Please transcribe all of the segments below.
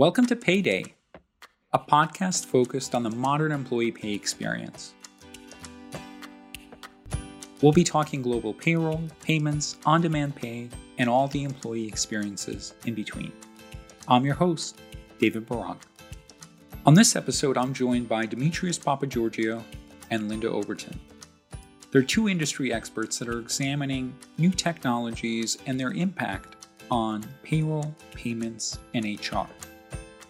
Welcome to Payday, a podcast focused on the modern employee pay experience. We'll be talking global payroll, payments, on demand pay, and all the employee experiences in between. I'm your host, David Barak. On this episode, I'm joined by Demetrius Papageorgiou and Linda Overton. They're two industry experts that are examining new technologies and their impact on payroll, payments, and HR.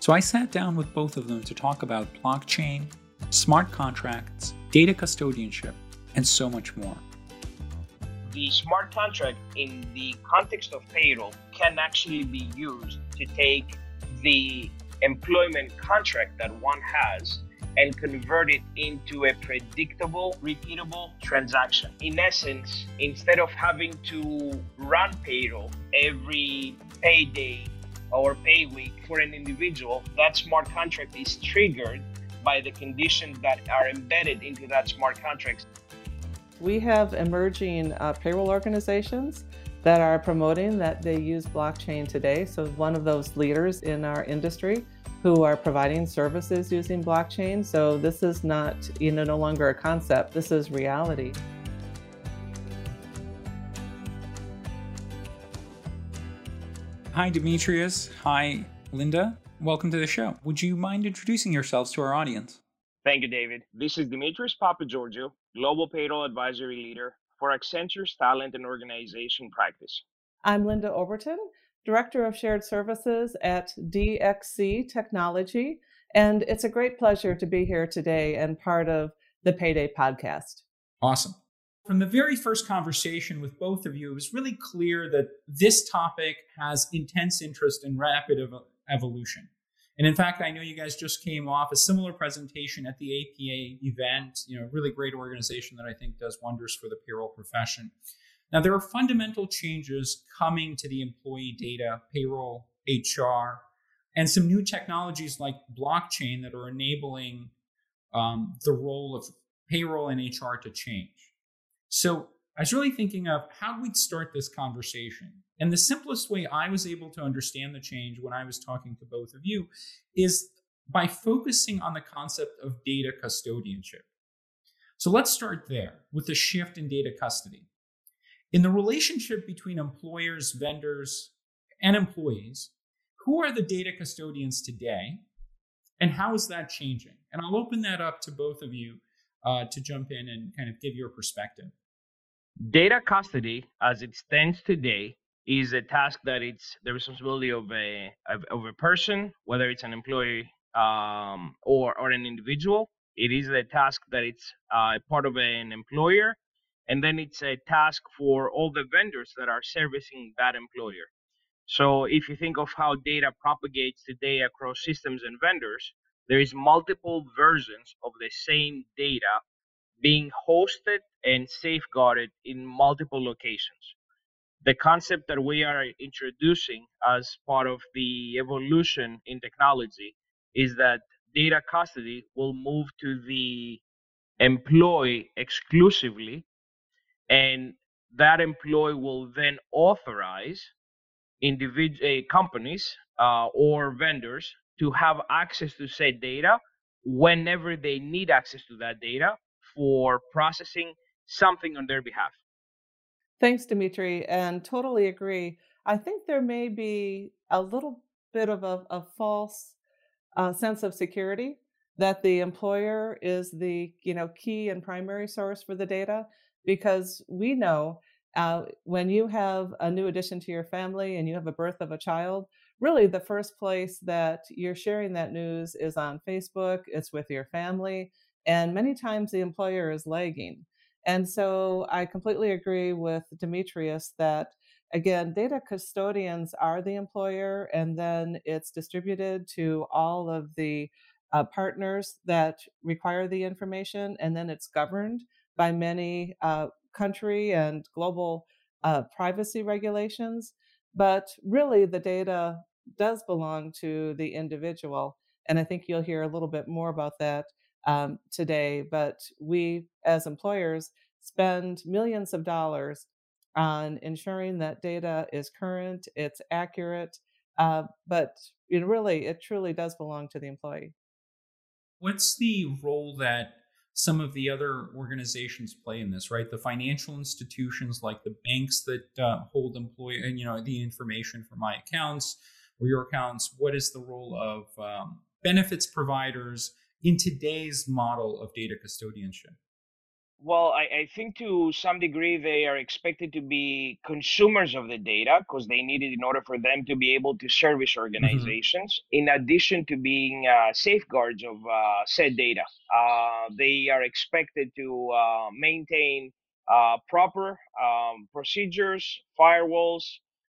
So I sat down with both of them to talk about blockchain, smart contracts, data custodianship, and so much more. The smart contract in the context of payroll can actually be used to take the employment contract that one has and convert it into a predictable, repeatable transaction. In essence, instead of having to run payroll every payday or pay week for an individual, that smart contract is triggered by the conditions that are embedded into that smart contract. We have emerging uh, payroll organizations that are promoting that they use blockchain today. So, one of those leaders in our industry who are providing services using blockchain. So, this is not, you know, no longer a concept, this is reality. Hi, Demetrius. Hi, Linda. Welcome to the show. Would you mind introducing yourselves to our audience? Thank you, David. This is Demetrius Papageorgiou, Global Payroll Advisory Leader for Accenture's Talent and Organization Practice. I'm Linda Overton, Director of Shared Services at DXC Technology, and it's a great pleasure to be here today and part of the Payday podcast. Awesome. From the very first conversation with both of you, it was really clear that this topic has intense interest in rapid ev- evolution. And in fact, I know you guys just came off a similar presentation at the APA event, you know, really great organization that I think does wonders for the payroll profession. Now, there are fundamental changes coming to the employee data, payroll, HR, and some new technologies like blockchain that are enabling um, the role of payroll and HR to change. So I was really thinking of how we'd start this conversation. And the simplest way I was able to understand the change when I was talking to both of you is by focusing on the concept of data custodianship. So let's start there with the shift in data custody. In the relationship between employers, vendors, and employees, who are the data custodians today? And how is that changing? And I'll open that up to both of you uh, to jump in and kind of give your perspective. Data custody, as it stands today, is a task that it's the responsibility of a of, a person, whether it's an employee um, or or an individual. It is a task that it's uh, part of an employer, and then it's a task for all the vendors that are servicing that employer. So if you think of how data propagates today across systems and vendors, there is multiple versions of the same data being hosted and safeguarded in multiple locations. The concept that we are introducing as part of the evolution in technology is that data custody will move to the employee exclusively, and that employee will then authorize individual uh, companies uh, or vendors to have access to said data whenever they need access to that data for processing something on their behalf. Thanks, Dimitri, and totally agree. I think there may be a little bit of a, a false uh, sense of security that the employer is the you know key and primary source for the data because we know uh, when you have a new addition to your family and you have a birth of a child really the first place that you're sharing that news is on facebook it's with your family and many times the employer is lagging. And so I completely agree with Demetrius that, again, data custodians are the employer, and then it's distributed to all of the uh, partners that require the information, and then it's governed by many uh, country and global uh, privacy regulations. But really, the data does belong to the individual. And I think you'll hear a little bit more about that um, today, but we as employers spend millions of dollars on ensuring that data is current, it's accurate, Uh, but it really, it truly does belong to the employee. What's the role that some of the other organizations play in this, right? The financial institutions like the banks that uh, hold employee and you know the information for my accounts or your accounts. What is the role of um, benefits providers in today's model of data custodianship? Well, I, I, think to some degree they are expected to be consumers of the data because they need it in order for them to be able to service mm-hmm. organizations, mm-hmm. in addition to being uh, safeguards of uh, said data. Uh, they are expected to uh, maintain uh, proper um, procedures, firewalls,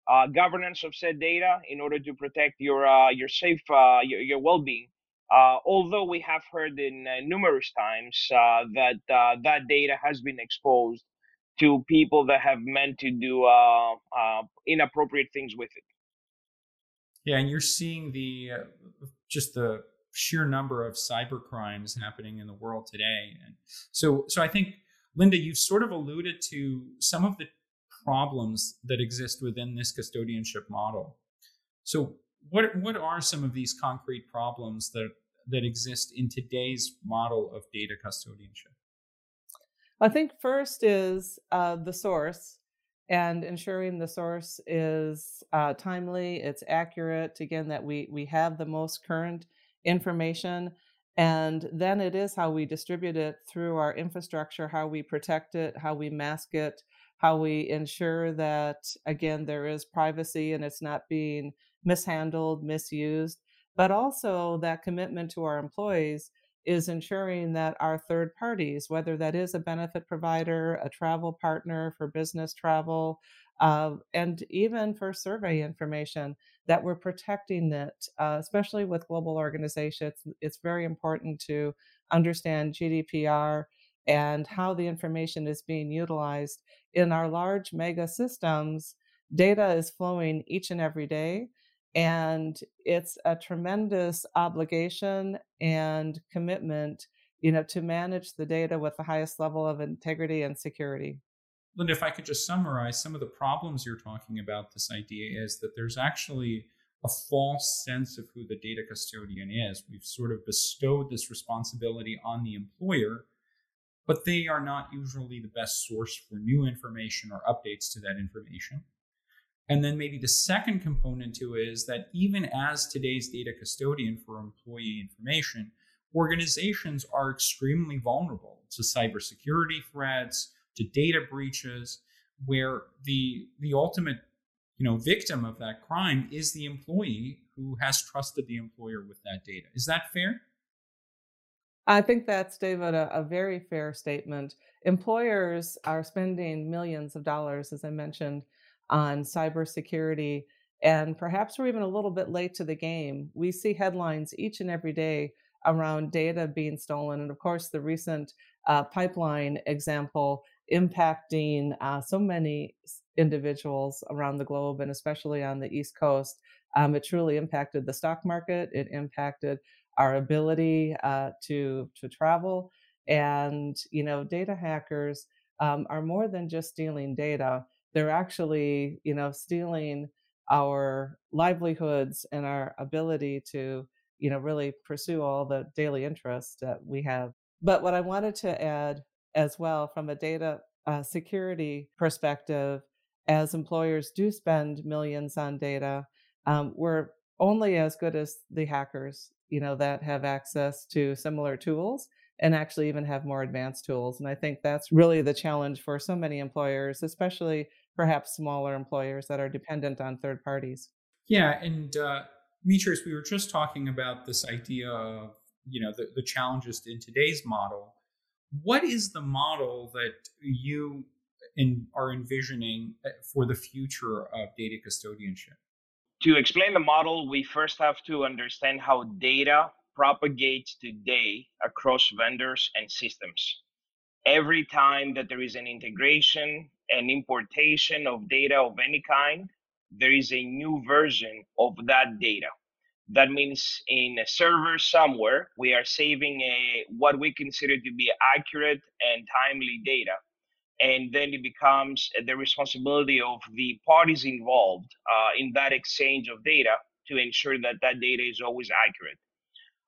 uh, governance of said data in order to protect your your safe your, your well-being uh, although we have heard in uh, numerous times uh, that uh, that data has been exposed to people that have meant to do uh, uh, inappropriate things with it. Yeah, and you're seeing the just the sheer number of cyber crimes happening in the world today, and so so I think Linda, you've sort of alluded to some of the problems that exist within this custodianship model. So what what are some of these concrete problems that that exist in today's model of data custodianship? I think first is uh, the source and ensuring the source is uh, timely, it's accurate. Again, that we we have the most current information, and then it is how we distribute it through our infrastructure, how we protect it, how we mask it, how we ensure that again there is privacy and it's not being mishandled, misused, but also that commitment to our employees is ensuring that our third parties, whether that is a benefit provider, a travel partner for business travel, uh, and even for survey information, that we're protecting it, uh, especially with global organizations. It's very important to understand GDPR and how the information is being utilized in our large mega systems. Data is flowing each and every day. And it's a tremendous obligation and commitment, you know, to manage the data with the highest level of integrity and security. Linda, if I could just summarize some of the problems you're talking about, this idea is that there's actually a false sense of who the data custodian is. We've sort of bestowed this responsibility on the employer, but they are not usually the best source for new information or updates to that information. And then maybe the second component to it is that even as today's data custodian for employee information, organizations are extremely vulnerable to cybersecurity threats, to data breaches, where the the ultimate you know victim of that crime is the employee who has trusted the employer with that data. Is that fair? I think that's, David, a, a, very fair statement. Employers are spending millions of dollars, as I mentioned, on cybersecurity. And perhaps we're even a little bit late to the game. We see headlines each and every day around data being stolen. And of course, the recent uh, pipeline example impacting uh, so many individuals around the globe and especially on the East Coast. Um, it truly impacted the stock market, it impacted our ability uh, to, to travel. And, you know, data hackers um, are more than just stealing data they're actually, you know, stealing our livelihoods and our ability to, you know, really pursue all the daily interests that we have. But what I wanted to add as well from a data uh, security perspective, as employers do spend millions on data, um, we're only as good as the hackers, you know, that have access to similar tools and actually even have more advanced tools. And I think that's really the challenge for so many employers, especially perhaps smaller employers that are dependent on third parties. Yeah, and uh, Demetrius, we were just talking about this idea of you know the, the challenges in today's model. What is the model that you in, are envisioning uh, for the future of data custodianship? To explain the model, we first have to understand how data propagates today across vendors and systems. Every time that there is an integration, an importation of data of any kind, there is a new version of that data. That means in a server somewhere, we are saving a what we consider to be accurate and timely data. And then it becomes the responsibility of the parties involved uh, in that exchange of data to ensure that that data is always accurate.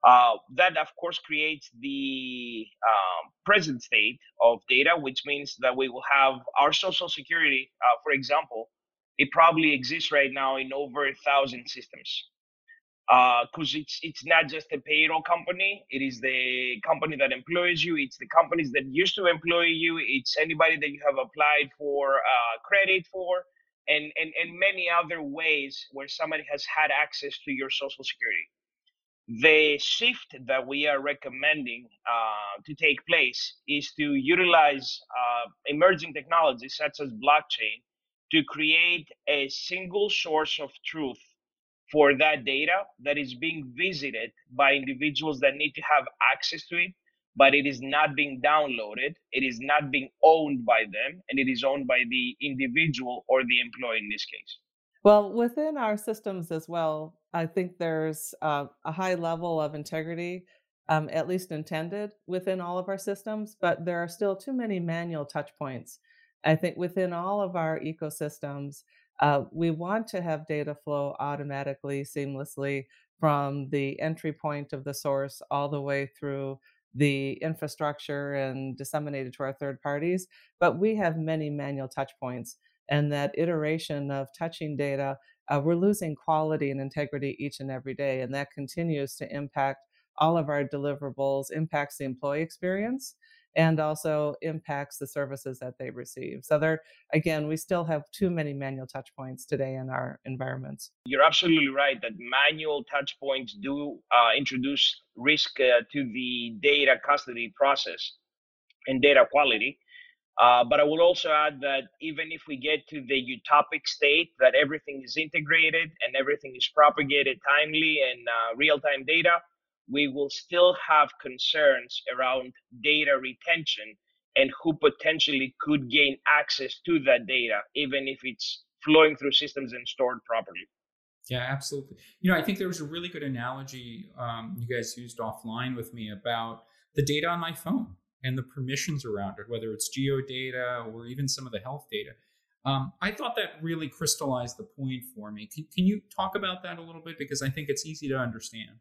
Uh, that, of course, creates the um, present state of data, which means that we will have our social security, uh, for example, it probably exists right now in over a thousand systems because uh, it's it's not just a payroll company. It is the company that employs you. It's the companies that used to employ you. It's anybody that you have applied for uh, credit for, and, and and many other ways where somebody has had access to your social security. The shift that we are recommending uh, to take place is to utilize uh, emerging technologies such as blockchain to create a single source of truth for that data that is being visited by individuals that need to have access to it, but it is not being downloaded, it is not being owned by them, and it is owned by the individual or the employee in this case. Well, within our systems as well, I think there's uh, a high level of integrity, um, at least intended within all of our systems, but there are still too many manual touch points. I think within all of our ecosystems, uh, we want to have data flow automatically, seamlessly from the entry point of the source all the way through the infrastructure and disseminated to our third parties. But we have many manual touch points, and that iteration of touching data, uh, we're losing quality and integrity each and every day, and that continues to impact all of our deliverables, impacts the employee experience and also impacts the services that they receive. So there again, we still have too many manual touch points today in our environments. You're absolutely right that manual touch points do uh, introduce risk uh, to the data custody process and data quality. Uh, but I will also add that even if we get to the utopic state that everything is integrated and everything is propagated timely and uh, real-time data, we will still have concerns around data retention and who potentially could gain access to that data, even if it's flowing through systems and stored properly. Yeah, absolutely. You know, I think there was a really good analogy um, you guys used offline with me about the data on my phone and the permissions around it, whether it's geo data or even some of the health data. Um, I thought that really crystallized the point for me. Can, can you talk about that a little bit? Because I think it's easy to understand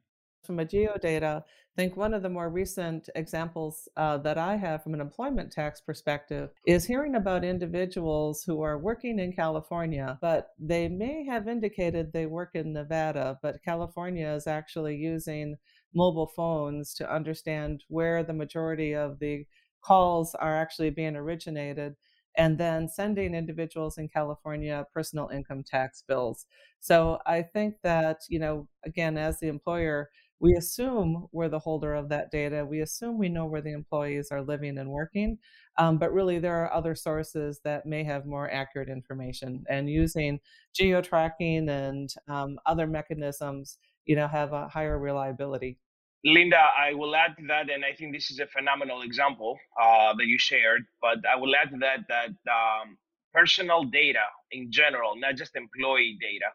from a geodata, I think one of the more recent examples uh, that I have from an employment tax perspective is hearing about individuals who are working in California, but they may have indicated they work in Nevada, but California is actually using mobile phones to understand where the majority of the calls are actually being originated and then sending individuals in California personal income tax bills. So I think that, you know, again, as the employer, we assume we're the holder of that data. We assume we know where the employees are living and working, um, but really there are other sources that may have more accurate information. And using geo tracking and um, other mechanisms, you know, have a higher reliability. Linda, I will add to that, and I think this is a phenomenal example uh, that you shared. But I will add to that that um, personal data in general, not just employee data,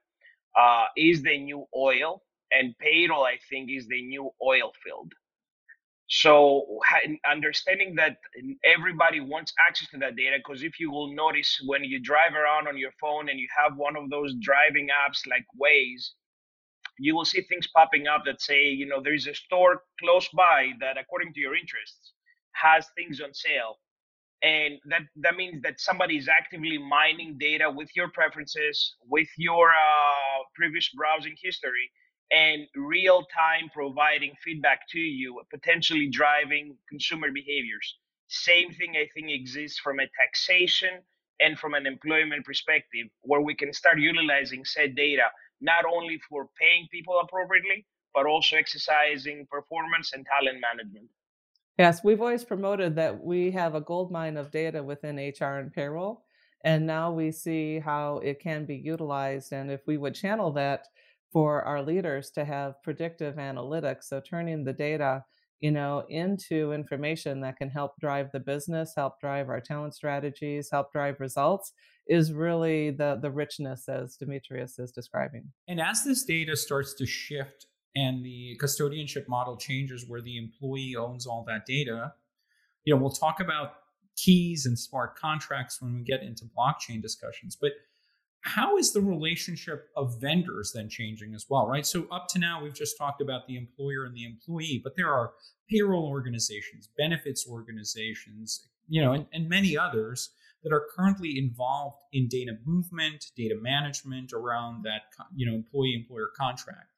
uh, is the new oil and payroll i think is the new oil field so understanding that everybody wants access to that data because if you will notice when you drive around on your phone and you have one of those driving apps like waze you will see things popping up that say you know there's a store close by that according to your interests has things on sale and that that means that somebody is actively mining data with your preferences with your uh, previous browsing history and real time providing feedback to you, potentially driving consumer behaviors. Same thing I think exists from a taxation and from an employment perspective, where we can start utilizing said data not only for paying people appropriately, but also exercising performance and talent management. Yes, we've always promoted that we have a gold mine of data within HR and payroll. And now we see how it can be utilized. And if we would channel that for our leaders to have predictive analytics. So turning the data, you know, into information that can help drive the business, help drive our talent strategies, help drive results is really the the richness as Demetrius is describing. And as this data starts to shift and the custodianship model changes where the employee owns all that data, you know, we'll talk about keys and smart contracts when we get into blockchain discussions, but how is the relationship of vendors then changing as well, right? So up to now, we've just talked about the employer and the employee, but there are payroll organizations, benefits organizations, you know, and, and many others that are currently involved in data movement, data management around that, you know, employee employer contract.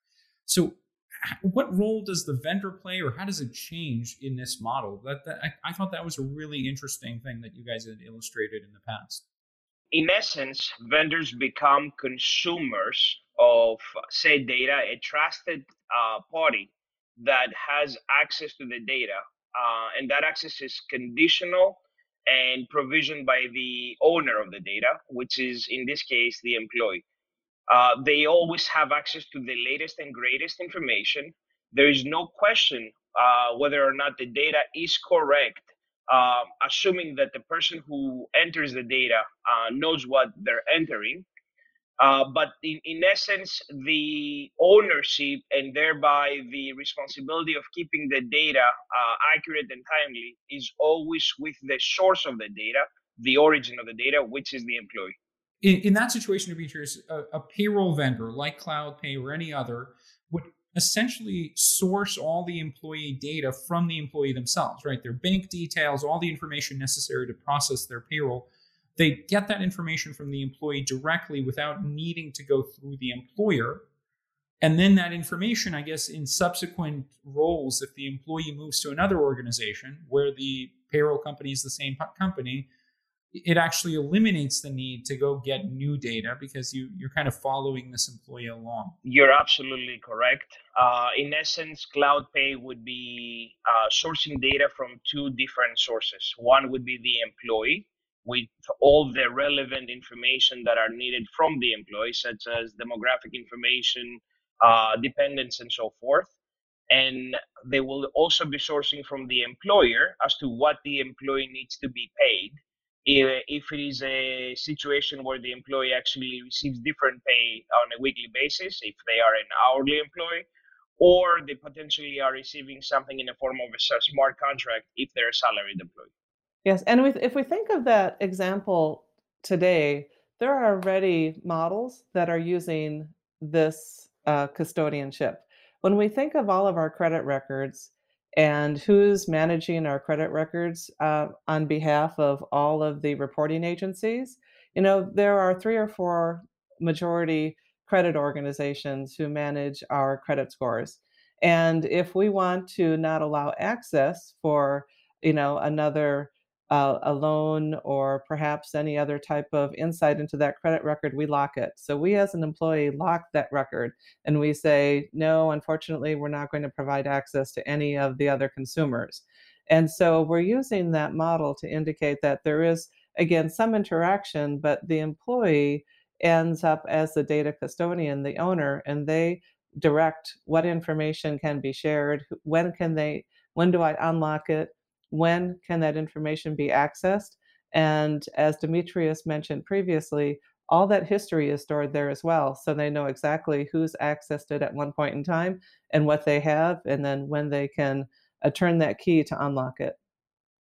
So, what role does the vendor play, or how does it change in this model? That, that I, I thought that was a really interesting thing that you guys had illustrated in the past. In essence, vendors become consumers of, say, data, a trusted uh, party that has access to the data, uh, and that access is conditional and provisioned by the owner of the data, which is in this case the employee. Uh, they always have access to the latest and greatest information. There is no question uh, whether or not the data is correct, uh, assuming that the person who enters the data uh, knows what they're entering. Uh, but in, in essence, the ownership and thereby the responsibility of keeping the data uh, accurate and timely is always with the source of the data, the origin of the data, which is the employee. In, in that situation, Demetrius, a, a payroll vendor like CloudPay or any other essentially source all the employee data from the employee themselves, right? Their bank details, all the information necessary to process their payroll they get that information from the employee directly without needing to go through the employer. And then that information, I guess, in subsequent roles, if the employee moves to another organization where the payroll company is the same company, it actually eliminates the need to go get new data because you, you're kind of following this employee along. You're absolutely correct. Uh, in essence, CloudPay would be uh, sourcing data from two different sources. One would be the employee, with all the relevant information that are needed from the employee, such as demographic information, uh, dependents, and so forth. And they will also be sourcing from the employer as to what the employee needs to be paid. If it is a situation where the employee actually receives different pay on a weekly basis, if they are an hourly employee, or they potentially are receiving something in the form of a smart contract if they're a salaried employee. Yes, and if we think of that example today, there are already models that are using this uh, custodianship. When we think of all of our credit records and who's managing our credit records uh, on behalf of all of the reporting agencies, you know, there are three or four majority credit organizations who manage our credit scores. And if we want to not allow access for, you know, another uh, a loan or perhaps any other type of insight into that credit record, we lock it. So we as an employee lock that record and we say, no, unfortunately, we're not going to provide access to any of the other consumers. And so we're using that model to indicate that there is, again, some interaction, but the employee ends up as the data custodian, the owner, and they direct what information can be shared, when can they, when do I unlock it, when can that information be accessed? And as Demetrius mentioned previously, all that history is stored there as well. So they know exactly who's accessed it at one point in time and what they have, and then when they can uh, turn that key to unlock it.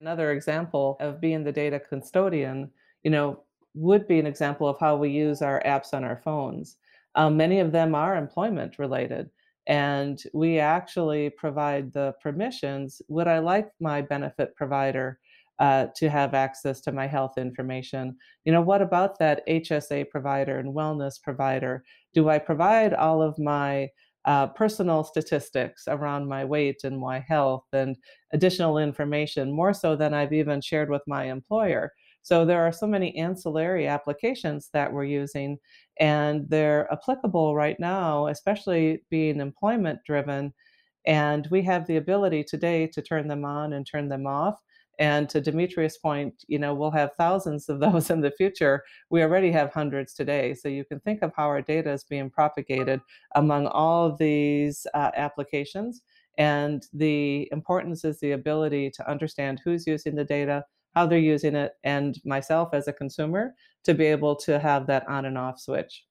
Another example of being the data custodian, you know, would be an example of how we use our apps on our phones. Um, many of them are employment related. And we actually provide the permissions. Would I like my benefit provider uh, to have access to my health information? You know, what about that HSA provider and wellness provider? Do I provide all of my uh, personal statistics around my weight and my health and additional information, more so than I've even shared with my employer? So there are so many ancillary applications that we're using, and they're applicable right now, especially being employment driven. And we have the ability today to turn them on and turn them off. And to Demetrius' point, you know, we'll have thousands of those in the future. We already have hundreds today. So you can think of how our data is being propagated among all these uh, applications. And the importance is the ability to understand who's using the data, how they're using it, and myself as a consumer to be able to have that on and off switch.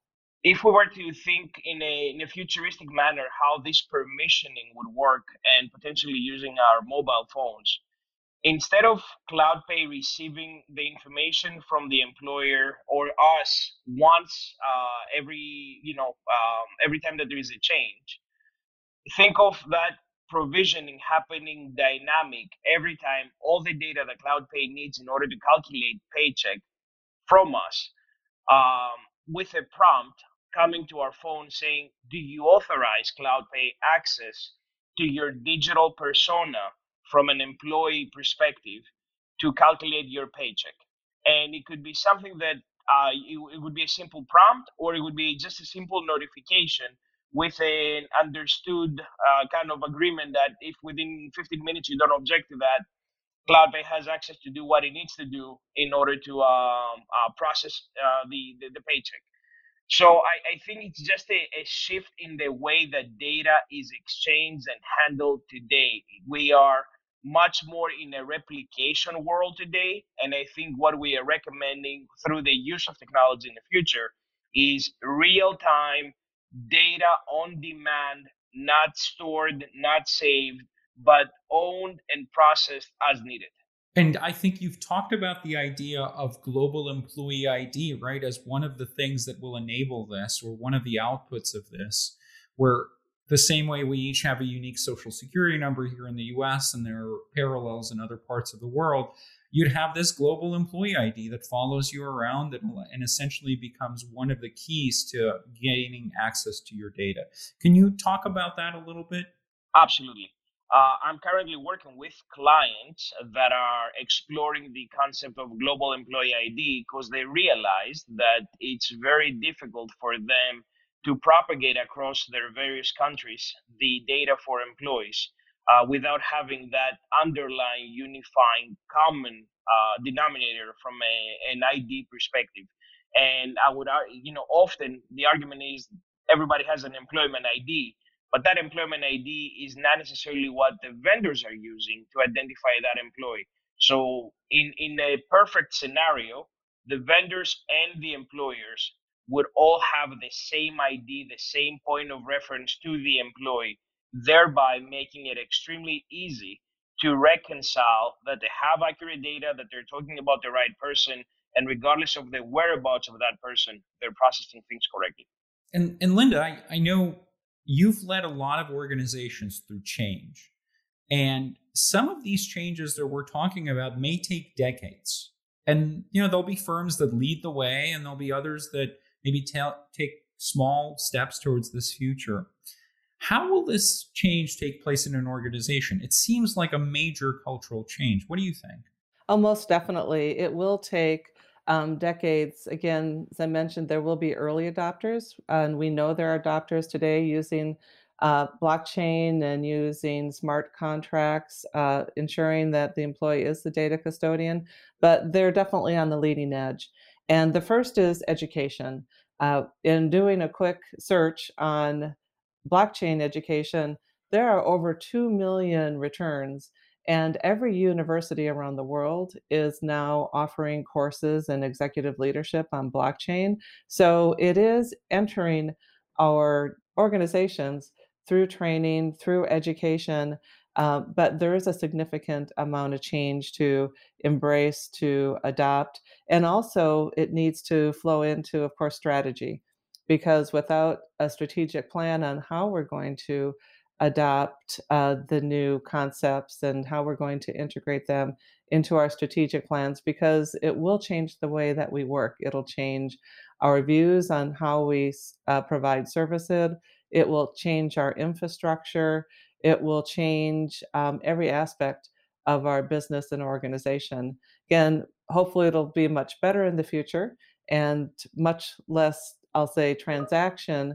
If we were to think in a, in a futuristic manner how this permissioning would work and potentially using our mobile phones, instead of CloudPay receiving the information from the employer or us once uh, every you know um, every time that there is a change, think of that provisioning happening dynamic every time all the data that CloudPay needs in order to calculate paycheck from us um, with a prompt coming to our phone saying, Do you authorize CloudPay access to your digital persona from an employee perspective to calculate your paycheck? And it could be something that uh, it, it would be a simple prompt, or it would be just a simple notification with an understood uh, kind of agreement that if within 15 minutes you don't object to that, CloudPay has access to do what it needs to do in order to um, uh, process uh, the, the, the paycheck. So I, I think it's just a, a, shift in the way that data is exchanged and handled today. We are much more in a replication world today, and I think what we are recommending through the use of technology in the future is real time data on demand, not stored, not saved, but owned and processed as needed. And I think you've talked about the idea of global employee ID, right, as one of the things that will enable this or one of the outputs of this, where the same way we each have a unique social security number here in the US and there are parallels in other parts of the world, you'd have this global employee ID that follows you around and essentially becomes one of the keys to gaining access to your data. Can you talk about that a little bit? Absolutely. Uh, I'm currently working with clients that are exploring the concept of global employee ID because they realize that it's very difficult for them to propagate across their various countries the data for employees uh, without having that underlying unifying common uh, denominator from a, an ID perspective. And I would, you know, often the argument is everybody has an employment ID, but that employment ID is not necessarily what the vendors are using to identify that employee. So in, in a perfect scenario, the vendors and the employers would all have the same ID, the same point of reference to the employee, thereby making it extremely easy to reconcile that they have accurate data, that they're talking about the right person, and regardless of the whereabouts of that person, they're processing things correctly. And, and Linda, I, I know you've led a lot of organizations through change. And some of these changes that we're talking about may take decades. And, you know, there'll be firms that lead the way, and there'll be others that maybe ta- take small steps towards this future. How will this change take place in an organization? It seems like a major cultural change. What do you think? Oh, most definitely. It will take um, decades. Again, as I mentioned, there will be early adopters, and we know there are adopters today using uh, blockchain and using smart contracts, uh, ensuring that the employee is the data custodian, but they're definitely on the leading edge. And the first is education. Uh, in doing a quick search on blockchain education, there are over 2 million returns. And every university around the world is now offering courses in executive leadership on blockchain. So it is entering our organizations through training, through education, uh, but there is a significant amount of change to embrace, to adopt, and also it needs to flow into, of course, strategy. Because without a strategic plan on how we're going to adopt uh, the new concepts and how we're going to integrate them into our strategic plans, because it will change the way that we work. It'll change our views on how we uh, provide services. It will change our infrastructure it will change um, every aspect of our business and organization. Again, hopefully it'll be much better in the future and much less, I'll say, transaction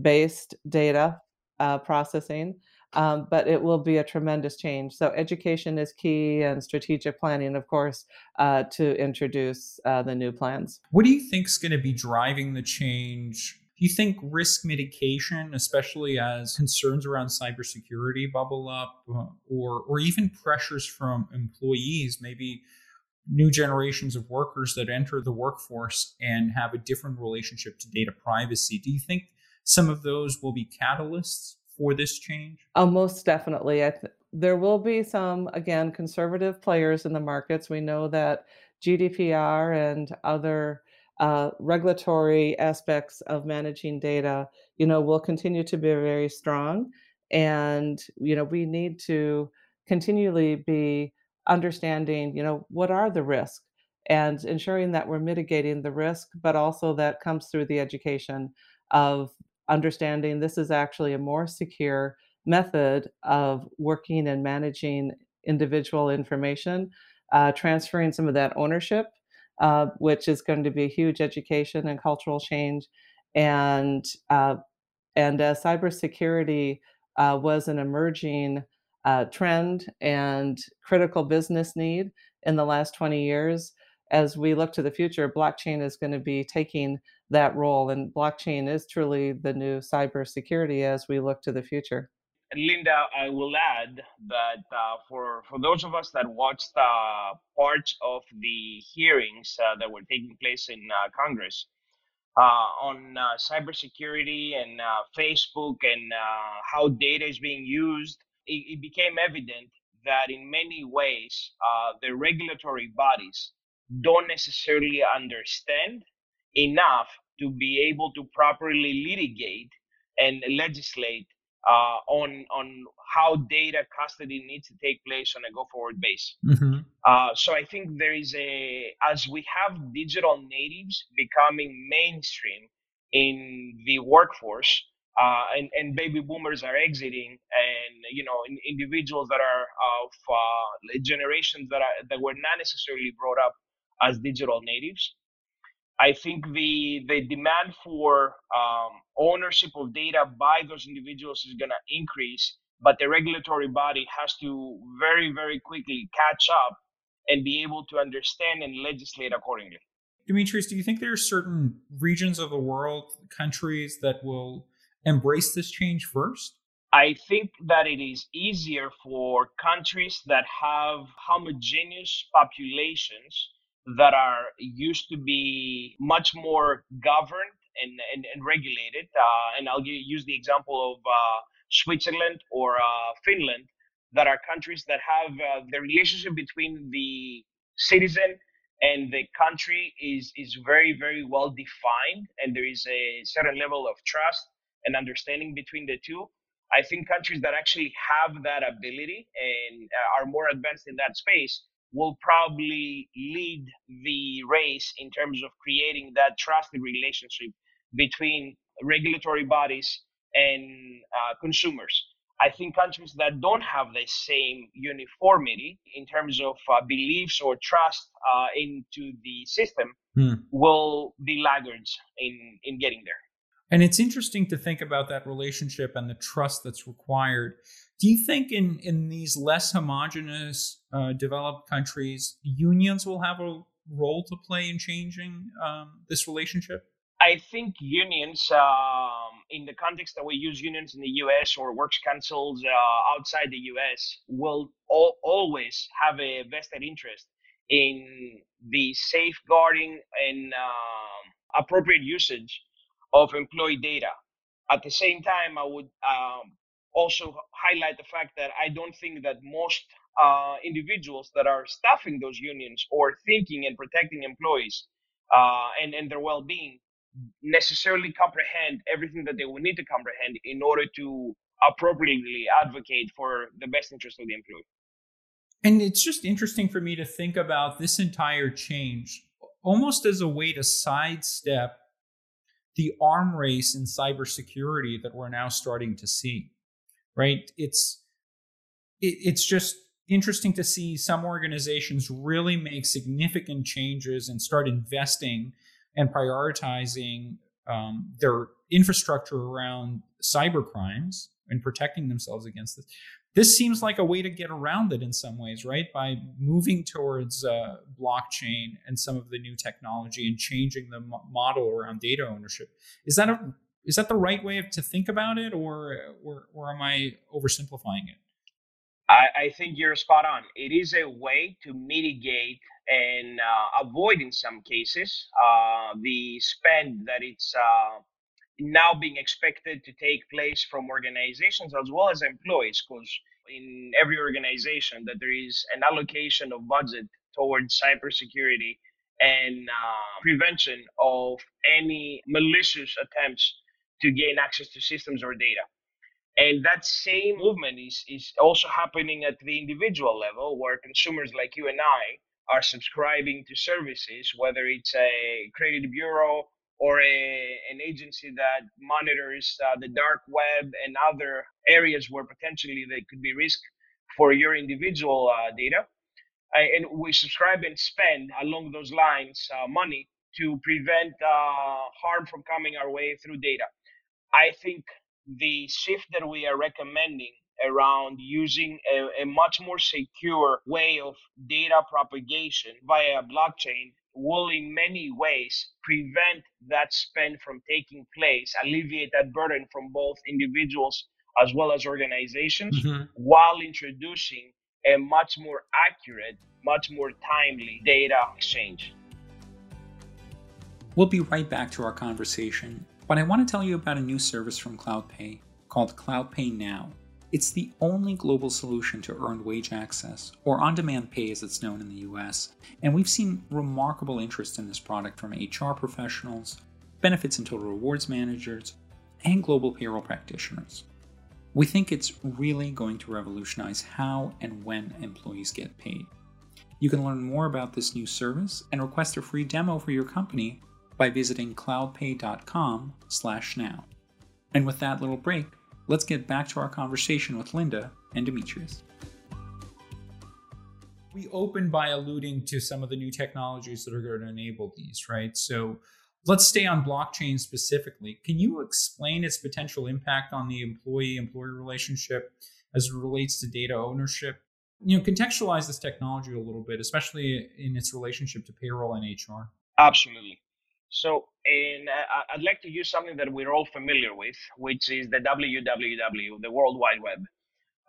based data uh, processing. Um, but it will be a tremendous change. So, education is key, and strategic planning, of course, uh, to introduce uh, the new plans. What do you think is going to be driving the change do you think risk mitigation, especially as concerns around cybersecurity bubble up, uh, or or even pressures from employees, maybe new generations of workers that enter the workforce and have a different relationship to data privacy? Do you think some of those will be catalysts for this change? Oh, most definitely. I th- there will be some, again, conservative players in the markets. We know that GDPR and other uh, regulatory aspects of managing data, you know, will continue to be very strong. And, you know, we need to continually be understanding, you know, what are the risks and ensuring that we're mitigating the risk, but also that comes through the education of understanding this is actually a more secure method of working and managing individual information, uh, transferring some of that ownership, uh, which is going to be a huge education and cultural change. And uh, and as cybersecurity uh, was an emerging uh, trend and critical business need in the last 20 years, as we look to the future, blockchain is going to be taking that role, and blockchain is truly the new cybersecurity as we look to the future. Linda, I will add that uh, for for those of us that watched uh, parts of the hearings uh, that were taking place in uh, Congress uh, on uh, cybersecurity and Facebook and how data is being used, it, it, became evident that in many ways the regulatory bodies don't necessarily understand enough to be able to properly litigate and legislate uh, on on how data custody needs to take place on a go forward base. Mm-hmm. Uh, so I think there is a as we have digital natives becoming mainstream in the workforce. Uh, and, and baby boomers are exiting, and you know in, individuals that are of uh, generations that are that were not necessarily brought up as digital natives. I think the the demand for um, ownership of data by those individuals is going to increase, but the regulatory body has to very very quickly catch up and be able to understand and legislate accordingly. Dimitris, do you think there are certain regions of the world, countries that will embrace this change first? I think that it is easier for countries that have homogeneous populations that are used to be much more governed and, and, and regulated. Uh, and I'll use the example of uh, Switzerland or uh, Finland, that are countries that have uh, the relationship between the citizen and the country is, is very, very well defined. And there is a certain level of trust and understanding between the two. I think countries that actually have that ability and uh, are more advanced in that space will probably lead the race in terms of creating that trusted relationship between regulatory bodies and uh, consumers. I think countries that don't have the same uniformity in terms of uh, beliefs or trust uh, into the system hmm. will be laggards in, in getting there. And it's interesting to think about that relationship and the trust that's required. Do you think in, in these less homogenous uh, developed countries, unions will have a role to play in changing um, this relationship? I think unions, um, in the context that we use unions in the US or works councils uh, outside the US, will al- always have a vested interest in the safeguarding and um, appropriate usage of employee data. At the same time, I would um, also highlight the fact that I don't think that most uh, individuals that are staffing those unions or thinking and protecting employees uh, and, and their well being necessarily comprehend everything that they will need to comprehend in order to appropriately advocate for the best interest of the employee. And it's just interesting for me to think about this entire change almost as a way to sidestep the arm race in cybersecurity that we're now starting to see, right? It's it, it's just interesting to see some organizations really make significant changes and start investing and prioritizing um, their infrastructure around cyber crimes and protecting themselves against this. This seems like a way to get around it in some ways, right? By moving towards uh, blockchain and some of the new technology and changing the model around data ownership. Is that a is that the right way to think about it, or or, or am I oversimplifying it? I, I, think you're spot on. It is a way to mitigate and uh, avoid, in some cases, uh, the spend that it's uh, now being expected to take place from organizations as well as employees because in every organization that there is an allocation of budget towards cybersecurity and uh, prevention of any malicious attempts to gain access to systems or data. And that same movement is, is also happening at the individual level, where consumers like you and I are subscribing to services, whether it's a credit bureau or a, an agency that monitors uh, the dark web and other areas where potentially there could be risk for your individual uh, data. and we subscribe and spend along those lines uh, money to prevent uh, harm from coming our way through data. I think the shift that we are recommending around using a, a, much more secure way of data propagation via blockchain will in many ways prevent that spend from taking place, alleviate that burden from both individuals as well as organizations, mm-hmm. while introducing a much more accurate, much more timely data exchange. We'll be right back to our conversation, but I want to tell you about a new service from CloudPay called CloudPay Now. It's the only global solution to earned wage access, or on demand pay as it's known in the US, and we've seen remarkable interest in this product from HR professionals, benefits and total rewards managers, and global payroll practitioners. We think it's really going to revolutionize how and when employees get paid. You can learn more about this new service and request a free demo for your company by visiting cloudpay.com/now. And with that little break, let's get back to our conversation with Linda and Demetrius. We opened by alluding to some of the new technologies that are going to enable these, right? So let's stay on blockchain specifically. Can you explain its potential impact on the employee employer relationship as it relates to data ownership? You know, contextualize this technology a little bit, especially in its relationship to payroll and HR. Absolutely. So, uh, I'd like to use something that we're all familiar with, which is the WWW, the World Wide Web.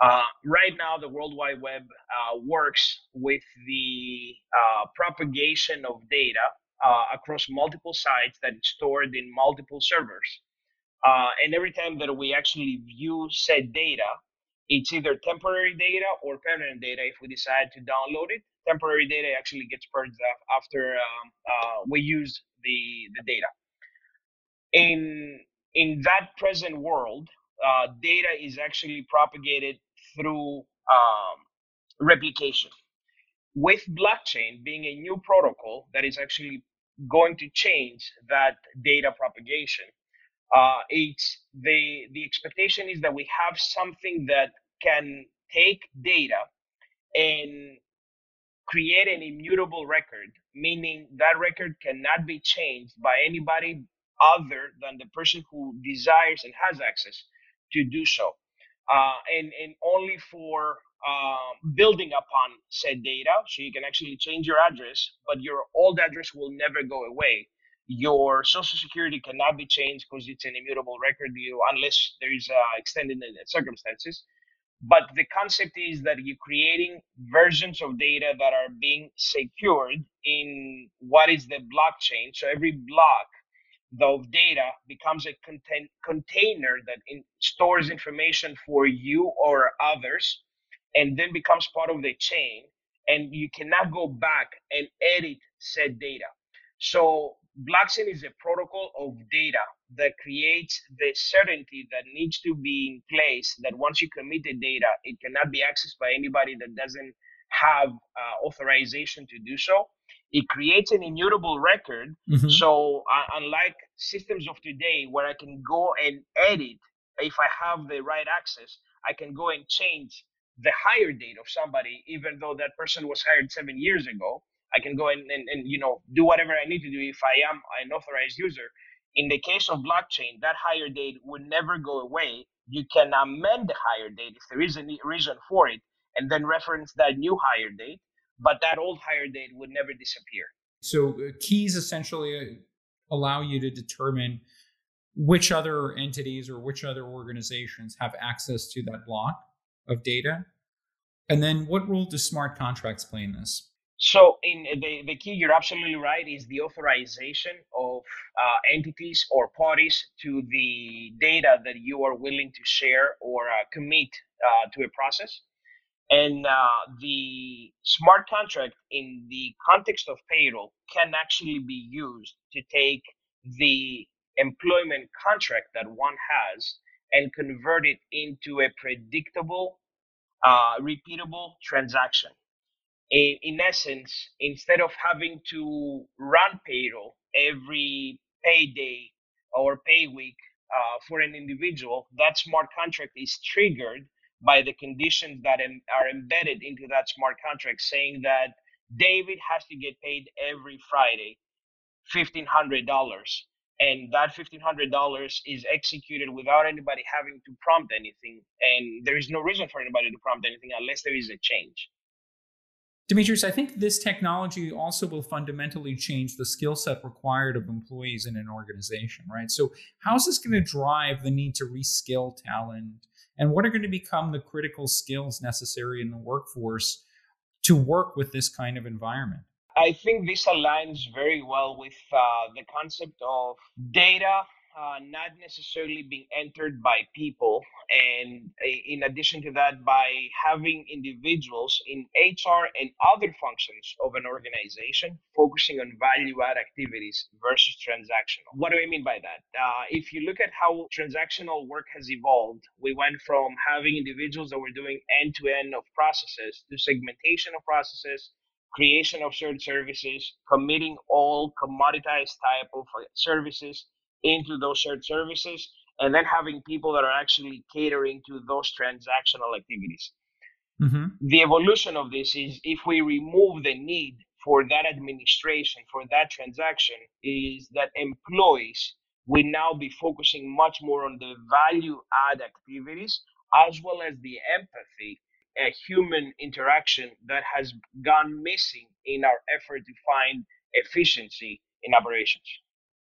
Uh, right now, the World Wide Web uh, works with the uh, propagation of data uh, across multiple sites that is stored in multiple servers. Uh, and every time that we actually view said data, it's either temporary data or permanent data if we decide to download it. Temporary data actually gets purged after um, we use the, the data. In, in that present world, uh, data is actually propagated through um, replication. With blockchain being a new protocol that is actually going to change that data propagation, uh, it's the the expectation is that we have something that can take data and create an immutable record, meaning that record cannot be changed by anybody other than the person who desires and has access to do so. Uh, and, and only for uh, building upon said data, so you can actually change your address, but your old address will never go away. Your social security cannot be changed because it's an immutable record, you unless there is uh, extended circumstances. But the concept is that you're creating versions of data that are being secured in what is the blockchain. So every block of data becomes a contain- container that in- stores information for you or others and then becomes part of the chain. And you cannot go back and edit said data. So blockchain is a protocol of data that creates the certainty that needs to be in place that once you commit the data, it cannot be accessed by anybody that doesn't have uh, authorization to do so. It creates an immutable record. Mm-hmm. So, uh, unlike systems of today where I can go and edit, if I have the right access, I can go and change the hire date of somebody, even though that person was hired seven years ago. I can go and, and, and you know do whatever I need to do if I am an authorized user. In the case of blockchain, that hire date would never go away. You can amend the hire date if there is a reason for it, and then reference that new hire date. But that old hire date would never disappear. So uh, keys essentially uh, allow you to determine which other entities or which other organizations have access to that block of data. And then what role do smart contracts play in this? So, in the, the key, you're absolutely right, is the authorization of uh, entities or parties to the data that you are willing to share or uh, commit uh, to a process. And uh, the smart contract in the context of payroll can actually be used to take the employment contract that one has and convert it into a predictable, uh, repeatable transaction in, essence, instead of having to run payroll every payday or pay week uh, for an individual, that smart contract is triggered by the conditions that em- are embedded into that smart contract, saying that David has to get paid every Friday $1,500. And that $1,500 is executed without anybody having to prompt anything. And there is no reason for anybody to prompt anything unless there is a change. Demetrius, I think this technology also will fundamentally change the skill set required of employees in an organization, right? So, how is this going to drive the need to reskill talent? And what are going to become the critical skills necessary in the workforce to work with this kind of environment? I think this aligns very well with uh, the concept of data uh, not necessarily being entered by people. And in addition to that, by having individuals in HR and other functions of an organization focusing on value add activities versus transactional. What do I mean by that? Uh, if you look at how transactional work has evolved, we went from having individuals that were doing end to end of processes to segmentation of processes creation of shared services, committing all commoditized type of services into those shared services and then having people that are actually catering to those transactional activities. Mm-hmm. The evolution of this is if we remove the need for that administration, for that transaction, is that employees will now be focusing much more on the value add activities as well as the empathy, a human interaction that has gone missing in our effort to find efficiency in operations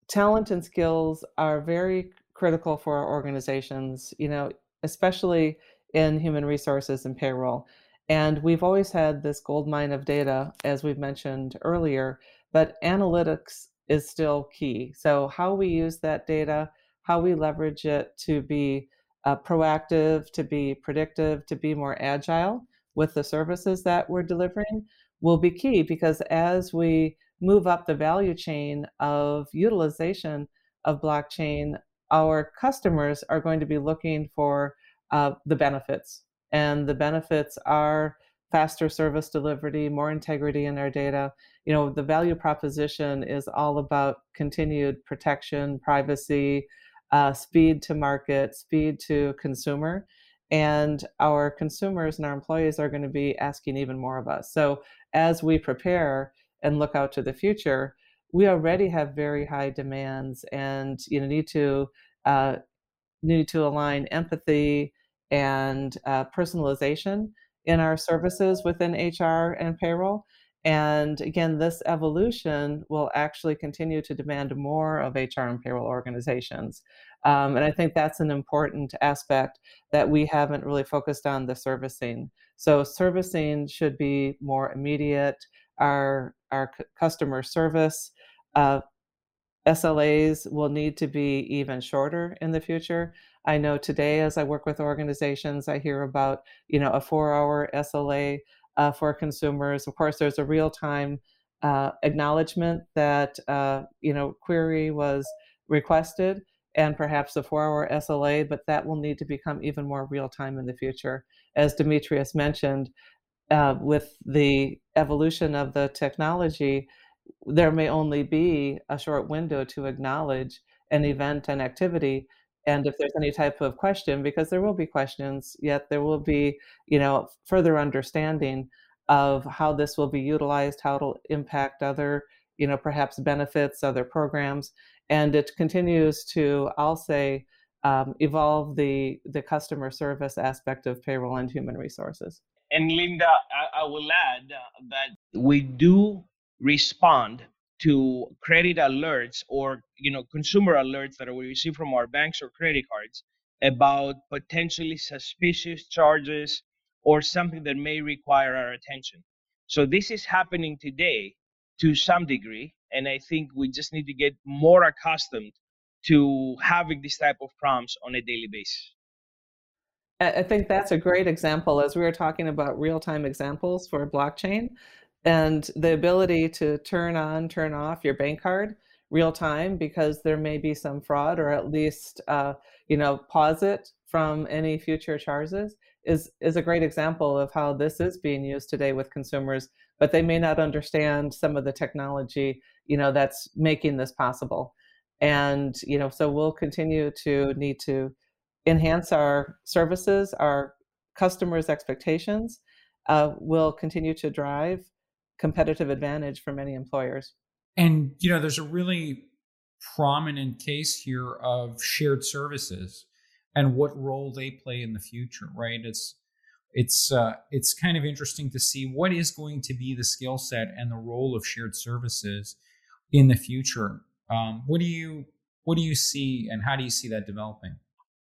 talent and skills are very critical for our organizations, you know, especially in human resources and payroll. And we've always had this gold mine of data, as we've mentioned earlier, but analytics is still key. So, how we use that data, how we leverage it to be uh, proactive, to be predictive, to be more agile with the services that we're delivering will be key because as we move up the value chain of utilization of blockchain, our customers are going to be looking for uh, the benefits. And the benefits are faster service delivery, more integrity in our data. You know, the value proposition is all about continued protection, privacy, uh, speed to market, speed to consumer. And our consumers and our employees are going to be asking even more of us. So as we prepare, and look out to the future, we already have very high demands and you know need to uh, need to align empathy and uh, personalization in our services within HR and payroll. And again, this evolution will actually continue to demand more of HR and payroll organizations. Um, and I think that's an important aspect that we haven't really focused on the servicing. So, servicing should be more immediate, our our customer service. Uh, SLAs will need to be even shorter in the future. I know today, as I work with organizations, I hear about you know a four-hour SLA uh, for consumers. Of course, there's a real-time uh, acknowledgement that uh, you know query was requested, and perhaps a four-hour SLA, but that will need to become even more real-time in the future. As Demetrius mentioned, uh, with the evolution of the technology, there may only be a short window to acknowledge an event and activity. And if there's any type of question, because there will be questions, yet there will be, you know, further understanding of how this will be utilized, how it'll impact other, you know, perhaps benefits, other programs, and it continues to, I'll say, um, evolve the the customer service aspect of payroll and human resources. And Linda, I, I will add uh, that we do respond to credit alerts or you know consumer alerts that we receive from our banks or credit cards about potentially suspicious charges or something that may require our attention. So this is happening today to some degree, and I think we just need to get more accustomed to having this type of prompts on a daily basis. I think that's a great example as we were talking about real time examples for blockchain and the ability to turn on, turn off your bank card real time because there may be some fraud or at least uh, you know pause it from any future charges is is a great example of how this is being used today with consumers but they may not understand some of the technology you know that's making this possible. And you know so we'll continue to need to enhance our services our customers expectations uh, will continue to drive competitive advantage for many employers. And you know there's a really prominent case here of shared services and what role they play in the future right? It's it's uh, it's kind of interesting to see what is going to be the skill set and the role of shared services in the future. Um, what do you what do you see and how do you see that developing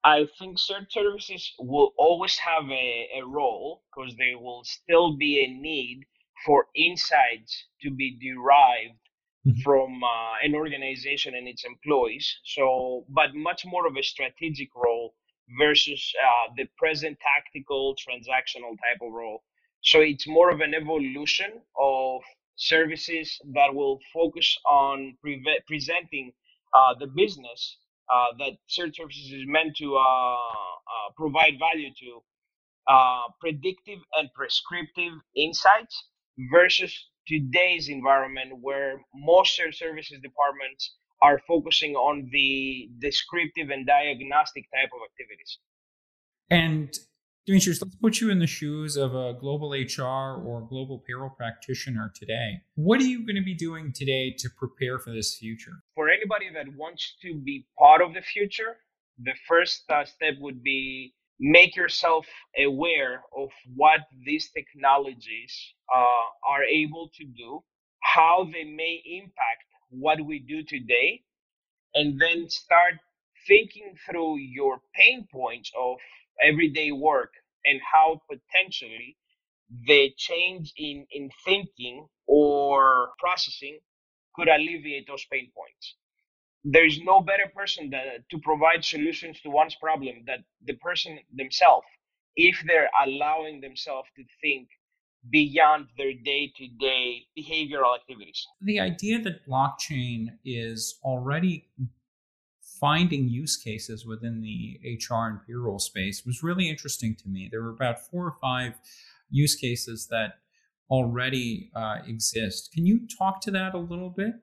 I think shared services will always have a, a role because there will still be a need for insights to be derived mm-hmm. from uh, an organization and its employees. So, but much more of a strategic role versus uh, the present tactical transactional type of role. So it's more of an evolution of services that will focus on pre- presenting uh, the business that shared services is meant to uh, uh, provide value to, predictive and prescriptive insights versus today's environment where most shared services departments are focusing on the descriptive and diagnostic type of activities. And Demetrius, let's put you in the shoes of a global HR or global payroll practitioner today. What are you going to be doing today to prepare for this future? For anybody that wants to be part of the future, the first uh, step would be make yourself aware of what these technologies uh, are able to do, how they may impact what we do today, and then start thinking through your pain points of everyday work and how potentially the change in, in thinking or processing could alleviate those pain points there's no better person that, to provide solutions to one's problem than the person themselves if they're allowing themselves to think beyond their day-to-day behavioral activities. The idea that blockchain is already finding use cases within the hr and payroll space was really interesting to me. There were about four or five use cases that already uh, exist. Can you talk to that a little bit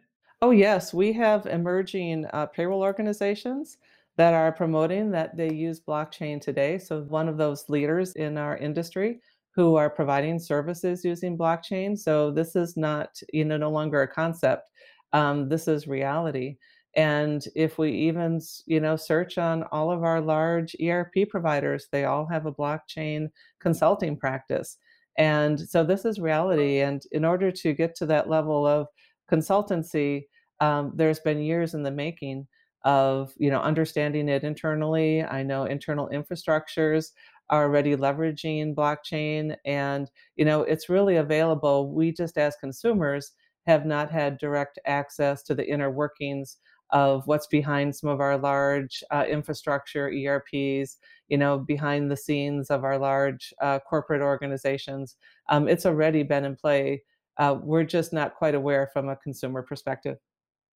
Oh, yes. We have emerging uh, payroll organizations that are promoting that they use blockchain today. So, one of those leaders in our industry who are providing services using blockchain. So, this is not, you know, no longer a concept. Um, this is reality. And if we even, you know, search on all of our large ERP providers, they all have a blockchain consulting practice. And so this is reality. And in order to get to that level of consultancy, um, there's been years in the making of you know understanding it internally. I know internal infrastructures are already leveraging blockchain, and you know it's really available. We just as consumers have not had direct access to the inner workings of what's behind some of our large uh, infrastructure ERPs, you know, behind the scenes of our large uh, corporate organizations. Um, it's already been in play. Uh, we're just not quite aware from a consumer perspective.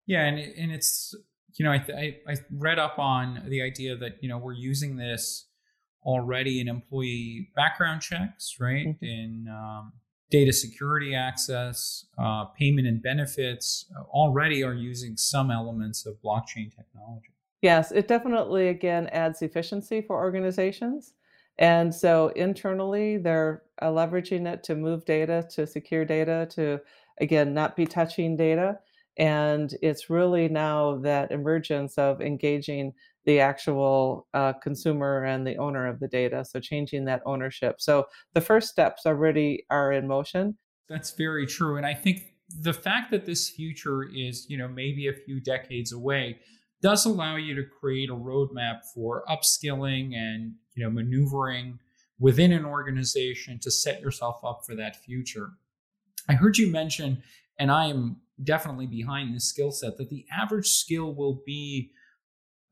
Yeah, and and it's you know I, I I read up on the idea that you know we're using this already in employee background checks, right? Mm-hmm. In um, data security access, uh, payment and benefits uh, already are using some elements of blockchain technology. Yes, it definitely again adds efficiency for organizations. And so internally, they're uh, leveraging it to move data, to secure data, to again, not be touching data. And it's really now that emergence of engaging the actual uh, consumer and the owner of the data. So changing that ownership. So the first steps already are in motion. That's very true. And I think the fact that this future is, you know, maybe a few decades away does allow you to create a roadmap for upskilling and, you know, maneuvering within an organization to set yourself up for that future. I heard you mention, and I am definitely behind this skill set, that the average skill will be,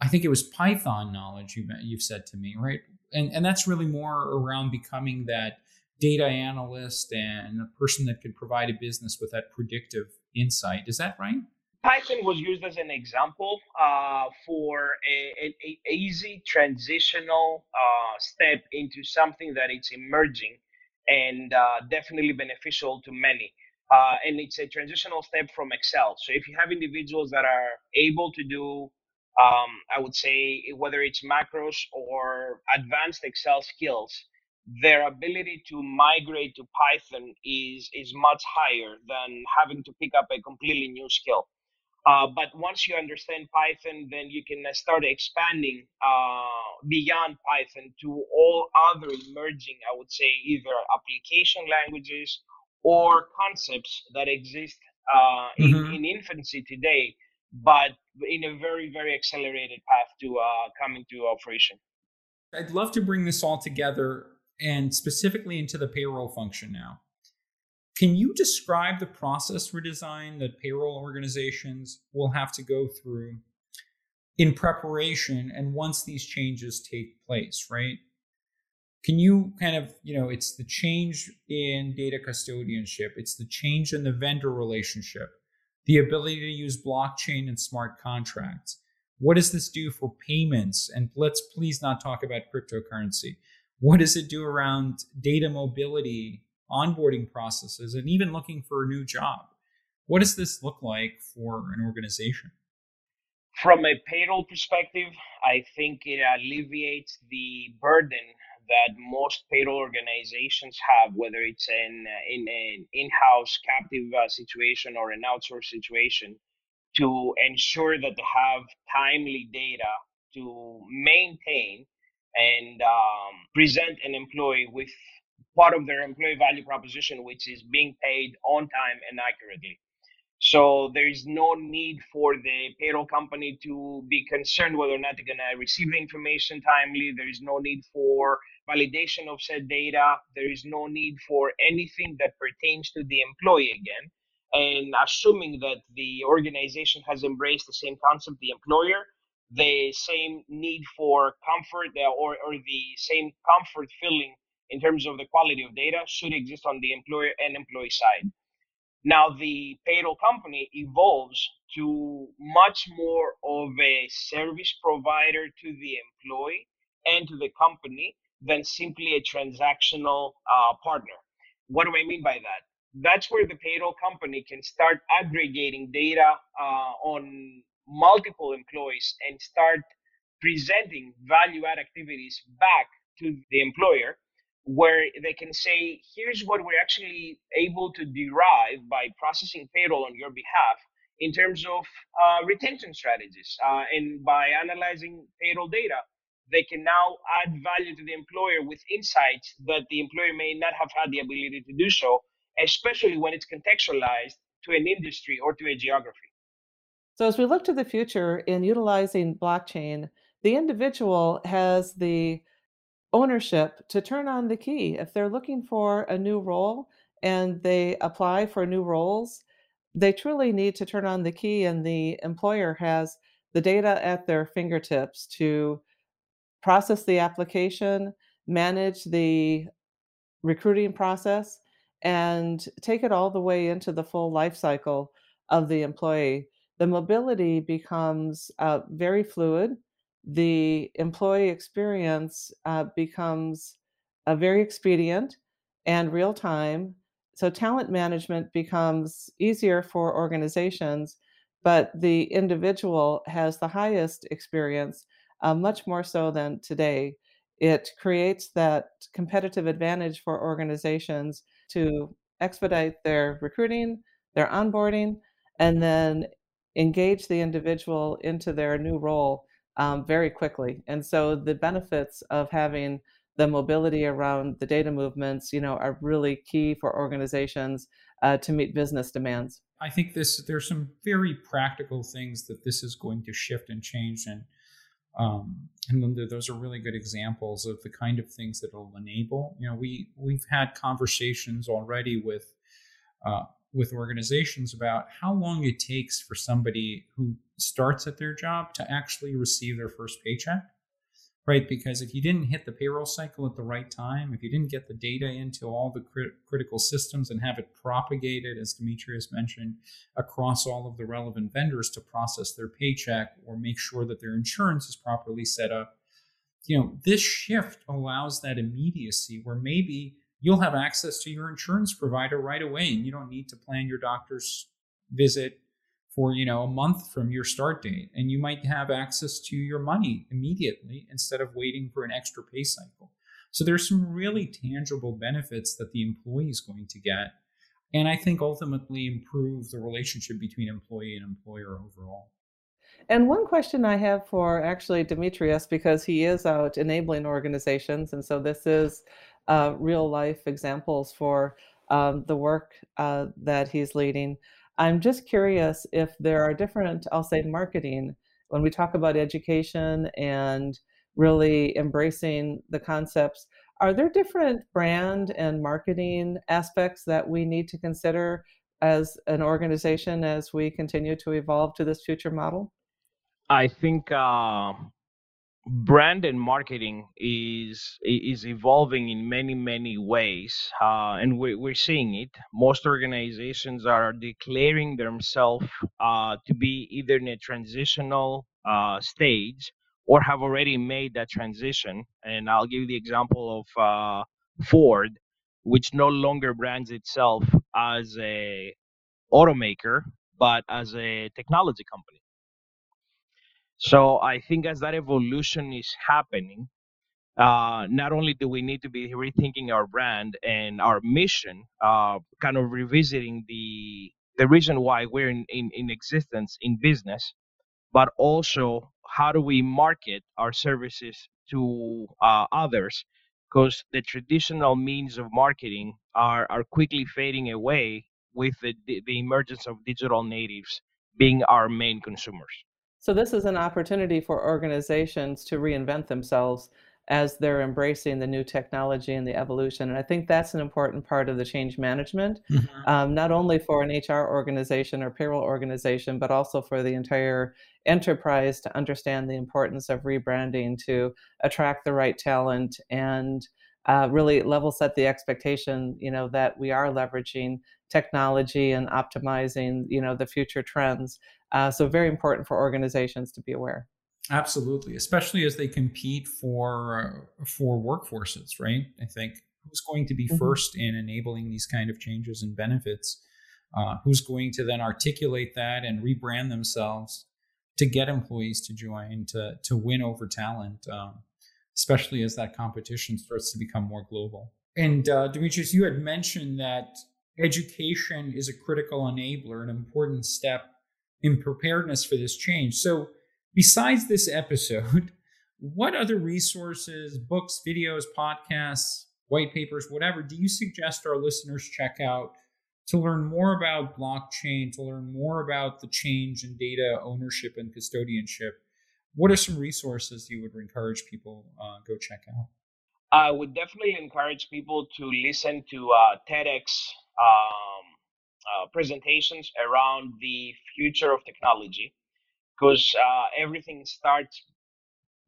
I think it was Python knowledge you, you've said to me, right? And, and that's really more around becoming that data analyst and a person that could provide a business with that predictive insight. Is that right? Python was used as an example uh, for a, a, a, easy transitional uh, step into something that it's emerging and uh, definitely beneficial to many. Uh, and it's a transitional step from Excel. So if you have individuals that are able to do, um, I would say, whether it's macros or advanced Excel skills, their ability to migrate to Python is is much higher than having to pick up a completely new skill. Uh, but once you understand Python, then you can start expanding uh, beyond Python to all other emerging, I would say, either application languages or concepts that exist uh, mm-hmm. in, in, infancy today, but in a very, very accelerated path to uh, coming to operation. I'd love to bring this all together and specifically into the payroll function now. Can you describe the process redesign that payroll organizations will have to go through in preparation and once these changes take place, right? Can you kind of, you know, it's the change in data custodianship, it's the change in the vendor relationship, the ability to use blockchain and smart contracts. What does this do for payments? And let's please not talk about cryptocurrency. What does it do around data mobility onboarding processes, and even looking for a new job. What does this look like for an organization? From a payroll perspective, I think it alleviates the burden that most payroll organizations have, whether it's in in an in-house captive uh, situation or an outsourced situation, to ensure that they have timely data to maintain and um, present an employee with part of their employee value proposition, which is being paid on time and accurately. So there is no need for the payroll company to be concerned whether or not they're going to receive the information timely. There is no need for validation of said data. There is no need for anything that pertains to the employee again. And assuming that the organization has embraced the same concept, the employer, the same need for comfort uh, or, or the same comfort feeling in terms of the quality of data should exist on the employer and employee side. Now, the payroll company evolves to much more of a service provider to the employee and to the company than simply a transactional uh, partner. What do I mean by that? That's where the payroll company can start aggregating data uh, on multiple employees and start presenting value add activities back to the employer where they can say, here's what we're actually able to derive by processing payroll on your behalf in terms of uh, retention strategies. Uh, and by analyzing payroll data, they can now add value to the employer with insights that the employer may not have had the ability to do so, especially when it's contextualized to an industry or to a geography. So, as we look to the future in utilizing blockchain, the individual has the ownership to turn on the key. If they're looking for a new role and they apply for new roles, they truly need to turn on the key, and the employer has the data at their fingertips to process the application, manage the recruiting process, and take it all the way into the full life cycle of the employee. The mobility becomes uh, very fluid the employee experience uh, becomes uh, very expedient and real time. So, talent management becomes easier for organizations, but the individual has the highest experience, uh, much more so than today. It creates that competitive advantage for organizations to expedite their recruiting, their onboarding, and then engage the individual into their new role um, very quickly. And so the benefits of having the mobility around the data movements, you know, are really key for organizations uh, to meet business demands. I think this there's some very practical things that this is going to shift and change, and um, and those are really good examples of the kind of things that it'll enable. You know, we we've had conversations already with uh, with organizations about how long it takes for somebody who starts at their job to actually receive their first paycheck right? Because if you didn't hit the payroll cycle at the right time, if you didn't get the data into all the crit- critical systems and have it propagated, as Demetrius mentioned, across all of the relevant vendors to process their paycheck or make sure that their insurance is properly set up, you know, this shift allows that immediacy where maybe you'll have access to your insurance provider right away and you don't need to plan your doctor's visit for you know a month from your start date and you might have access to your money immediately instead of waiting for an extra pay cycle so there's some really tangible benefits that the employee is going to get and i think ultimately improve the relationship between employee and employer overall and one question I have for actually Demetrius, because he is out enabling organizations, and so this is uh, real life examples for um, the work uh, that he's leading. I'm just curious if there are different, I'll say, marketing when we talk about education and really embracing the concepts. Are there different brand and marketing aspects that we need to consider as an organization as we continue to evolve to this future model? I think uh, brand and marketing is is evolving in many many ways uh, and we're, we're seeing it. Most organizations are declaring themselves uh, to be either in a transitional uh, stage or have already made that transition. And i'll give the example of uh, ford which no longer brands itself as a automaker but as a technology company so I think as that evolution is happening, uh, not only do we need to be rethinking our brand and our mission, uh, kind of revisiting the the reason why we're in, in, in existence in business, but also how do we market our services to uh, others? Because the traditional means of marketing are, are quickly fading away with the, the emergence of digital natives being our main consumers. So this is an opportunity for organizations to reinvent themselves as they're embracing the new technology and the evolution. And I think that's an important part of the change management, mm-hmm. um, not only for an HR organization or payroll organization, but also for the entire enterprise to understand the importance of rebranding to attract the right talent and uh, really level set the expectation, you know, that we are leveraging technology and optimizing, you know, the future trends. Uh, so very important for organizations to be aware. Absolutely, especially as they compete for for workforces, right? I think who's going to be mm-hmm. first in enabling these kind of changes and benefits? Uh, who's going to then articulate that and rebrand themselves to get employees to join to to win over talent? Um, especially as that competition starts to become more global. And uh, Demetrius, you had mentioned that education is a critical enabler, an important step in preparedness for this change. So, besides this episode, what other resources, books, videos, podcasts, white papers, whatever, do you suggest our listeners check out to learn more about blockchain, to learn more about the change in data ownership and custodianship? What are some resources you would encourage people uh, go check out? I would definitely encourage people to listen to uh, TEDx um, uh, presentations around the future of technology, because uh, everything starts,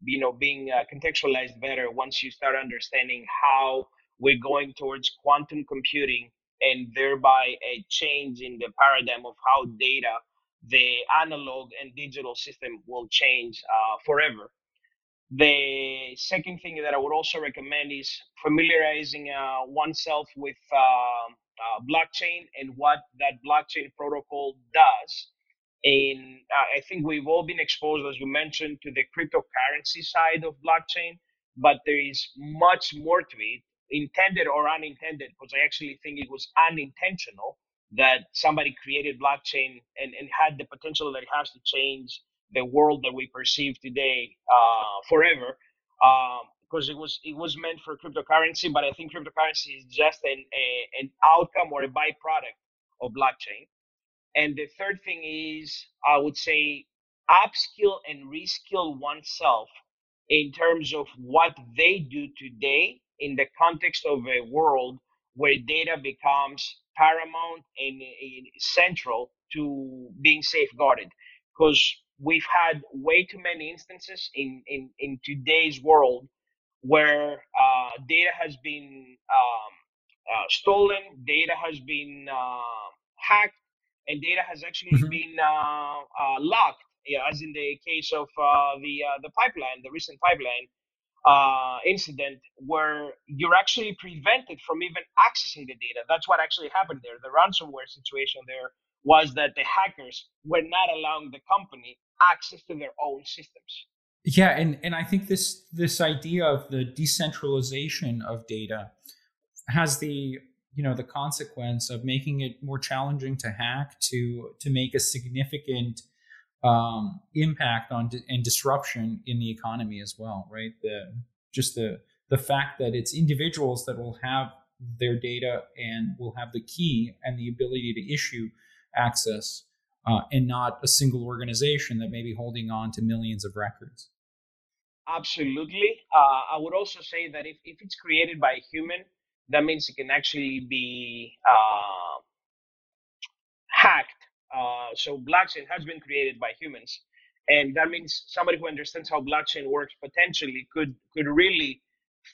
you know, being uh, contextualized better once you start understanding how we're going towards quantum computing and thereby a change in the paradigm of how data the analog and digital system will change uh, forever. The second thing that I would also recommend is familiarizing uh, oneself with uh, uh blockchain and what that blockchain protocol does. And uh, I think we've all been exposed, as you mentioned, to the cryptocurrency side of blockchain, but there is much more to it, intended or unintended, because I actually think it was unintentional that somebody created blockchain and, and had the potential that it has to change the world that we perceive today uh, forever. because um, it was it was meant for cryptocurrency, but I think cryptocurrency is just an a, an outcome or a byproduct of blockchain. And the third thing is, I would say, upskill and reskill oneself in terms of what they do today in the context of a world where data becomes paramount and, and central to being safeguarded because we've had way too many instances in, in, in today's world where uh, data has been um, uh, stolen, data has been uh, hacked, and data has actually mm-hmm. been uh, uh, locked, yeah, as in the case of uh, the the pipeline, the recent pipeline Uh, incident, where you're actually prevented from even accessing the data. That's what actually happened there. The ransomware situation there was that the hackers were not allowing the company access to their own systems. Yeah, and, and I think this this idea of the decentralization of data has the you know the consequence of making it more challenging to hack to to make a significant um, impact on di- and disruption in the economy as well right the just the the fact that it's individuals that will have their data and will have the key and the ability to issue access uh, and not a single organization that may be holding on to millions of records. Absolutely. Uh, I would also say that if, if it's created by a human, that means it can actually be uh, hacked. Uh, so blockchain has been created by humans, and that means somebody who understands how blockchain works potentially could could really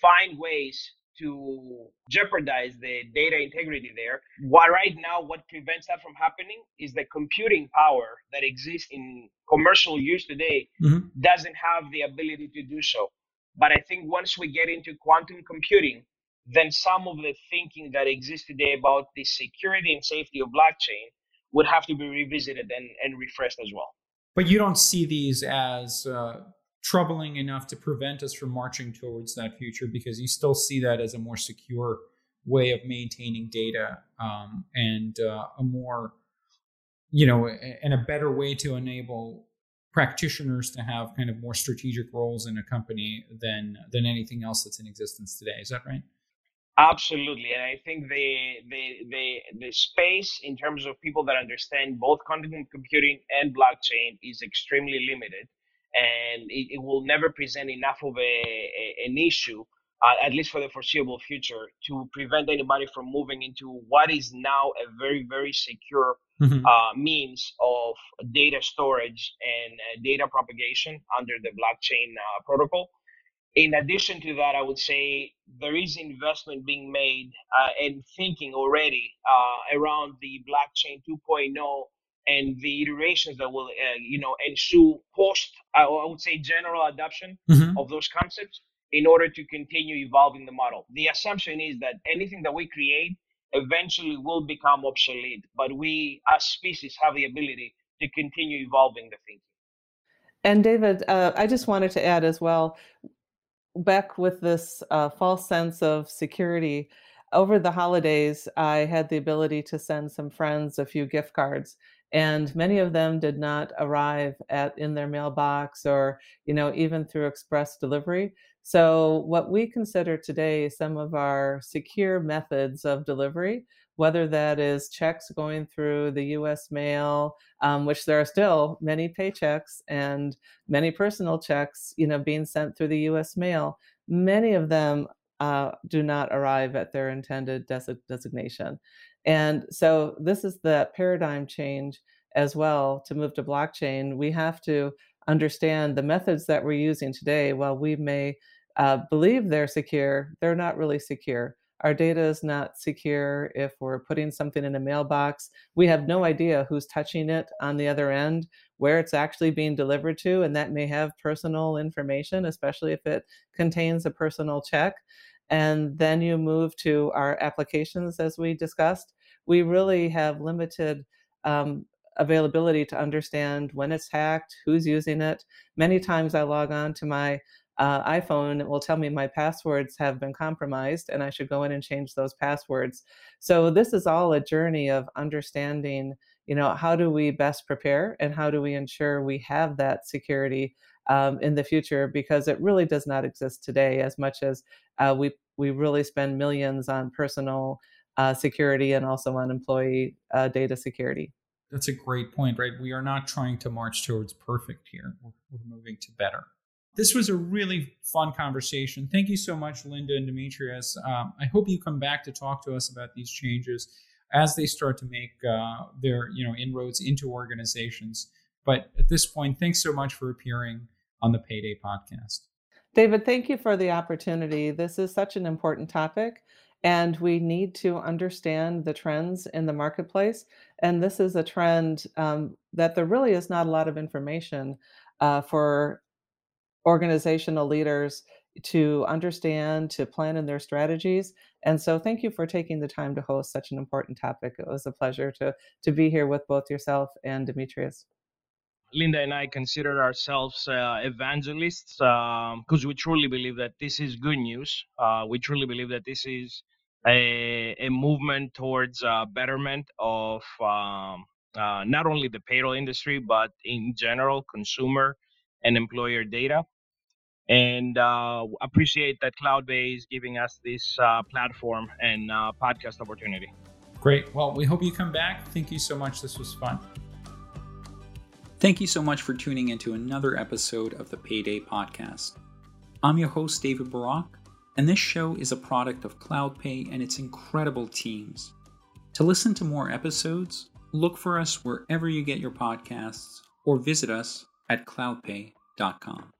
find ways to jeopardize the data integrity there. What right now, what prevents that from happening is the computing power that exists in commercial use today mm-hmm. doesn't have the ability to do so. But I think once we get into quantum computing, then some of the thinking that exists today about the security and safety of blockchain would have to be revisited and, and refreshed as well. But you don't see these as uh, troubling enough to prevent us from marching towards that future because you still see that as a more secure way of maintaining data um, and uh, a more you know and a better way to enable practitioners to have kind of more strategic roles in a company than than anything else that's in existence today is that right absolutely and i think the the the, the space in terms of people that understand both quantum computing and blockchain is extremely limited and it, it will never present enough of a, a an issue, uh, at least for the foreseeable future, to prevent anybody from moving into what is now a very very secure mm-hmm. uh, means of data storage and uh, data propagation under the blockchain uh, protocol. In addition to that, I would say there is investment being made uh, and thinking already uh, around the blockchain 2.0 and the iterations that will uh, you know ensue post I, I would say general adoption mm-hmm. of those concepts in order to continue evolving the model the assumption is that anything that we create eventually will become obsolete but we as species have the ability to continue evolving the thinking and david uh, i just wanted to add as well back with this uh, false sense of security over the holidays, I had the ability to send some friends a few gift cards and many of them did not arrive at in their mailbox or you know even through express delivery. So what we consider today some of our secure methods of delivery whether that is checks going through the us mail um, which there are still many paychecks and many personal checks you know being sent through the us mail many of them uh, do not arrive at their intended des- designation and so this is the paradigm change as well to move to blockchain. We have to understand the methods that we're using today. While we may uh, believe they're secure, they're not really secure. Our data is not secure if we're putting something in a mailbox. We have no idea who's touching it on the other end, where it's actually being delivered to, and that may have personal information, especially if it contains a personal check. And then you move to our applications, as we discussed. We really have limited um, availability to understand when it's hacked, who's using it. Many times I log on to my uh, iPhone, will tell me my passwords have been compromised and I should go in and change those passwords. So this is all a journey of understanding, you know, how do we best prepare and how do we ensure we have that security um, in the future because it really does not exist today as much as uh, we we really spend millions on personal uh, security and also on employee uh, data security. That's a great point, right? We are not trying to march towards perfect here. We're, we're moving to better. This was a really fun conversation. Thank you so much, Linda and Demetrius. Um, I hope you come back to talk to us about these changes. as they start to make uh, their you know inroads into organizations. But at this point, thanks so much for appearing on the Payday podcast. David, thank you for the opportunity. This is such an important topic, and we need to understand the trends in the marketplace. And this is a trend um, that there really is not a lot of information uh, for organizational leaders to understand, to plan in their strategies. And so thank you for taking the time to host such an important topic. It was a pleasure to, to be here with both yourself and Demetrius. Linda and I consider ourselves uh, evangelists because um, we truly believe that this is good news. Uh, we truly believe that this is a, a movement towards uh, betterment of um, uh, not only the payroll industry, but in general, consumer and employer data and uh, appreciate that Cloudpay is giving us this uh, platform and uh, podcast opportunity. Great. Well, we hope you come back. Thank you so much. This was fun. Thank you so much for tuning into another episode of the Payday Podcast. I'm your host, David Barak, and this show is a product of Cloudpay and its incredible teams. To listen to more episodes, look for us wherever you get your podcasts or visit us at cloudpay.com.